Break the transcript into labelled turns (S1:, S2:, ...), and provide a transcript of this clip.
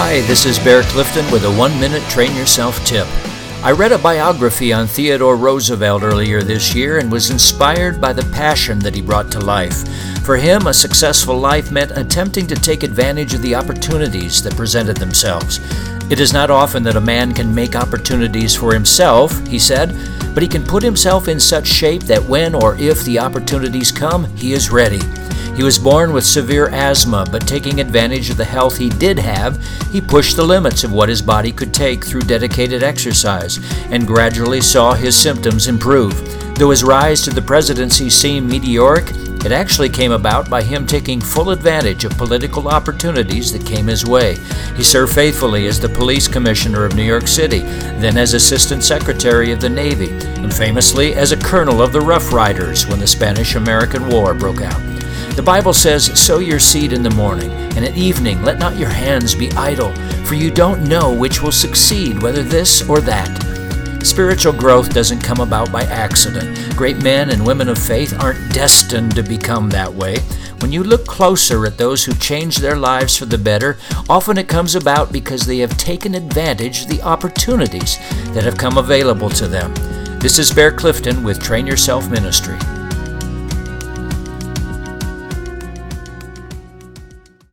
S1: Hi, this is Bear Clifton with a one minute train yourself tip. I read a biography on Theodore Roosevelt earlier this year and was inspired by the passion that he brought to life. For him, a successful life meant attempting to take advantage of the opportunities that presented themselves. It is not often that a man can make opportunities for himself, he said, but he can put himself in such shape that when or if the opportunities come, he is ready. He was born with severe asthma, but taking advantage of the health he did have, he pushed the limits of what his body could take through dedicated exercise and gradually saw his symptoms improve. Though his rise to the presidency seemed meteoric, it actually came about by him taking full advantage of political opportunities that came his way. He served faithfully as the police commissioner of New York City, then as assistant secretary of the Navy, and famously as a colonel of the Rough Riders when the Spanish American War broke out. The Bible says, Sow your seed in the morning, and at evening let not your hands be idle, for you don't know which will succeed, whether this or that. Spiritual growth doesn't come about by accident. Great men and women of faith aren't destined to become that way. When you look closer at those who change their lives for the better, often it comes about because they have taken advantage of the opportunities that have come available to them. This is Bear Clifton with Train Yourself Ministry.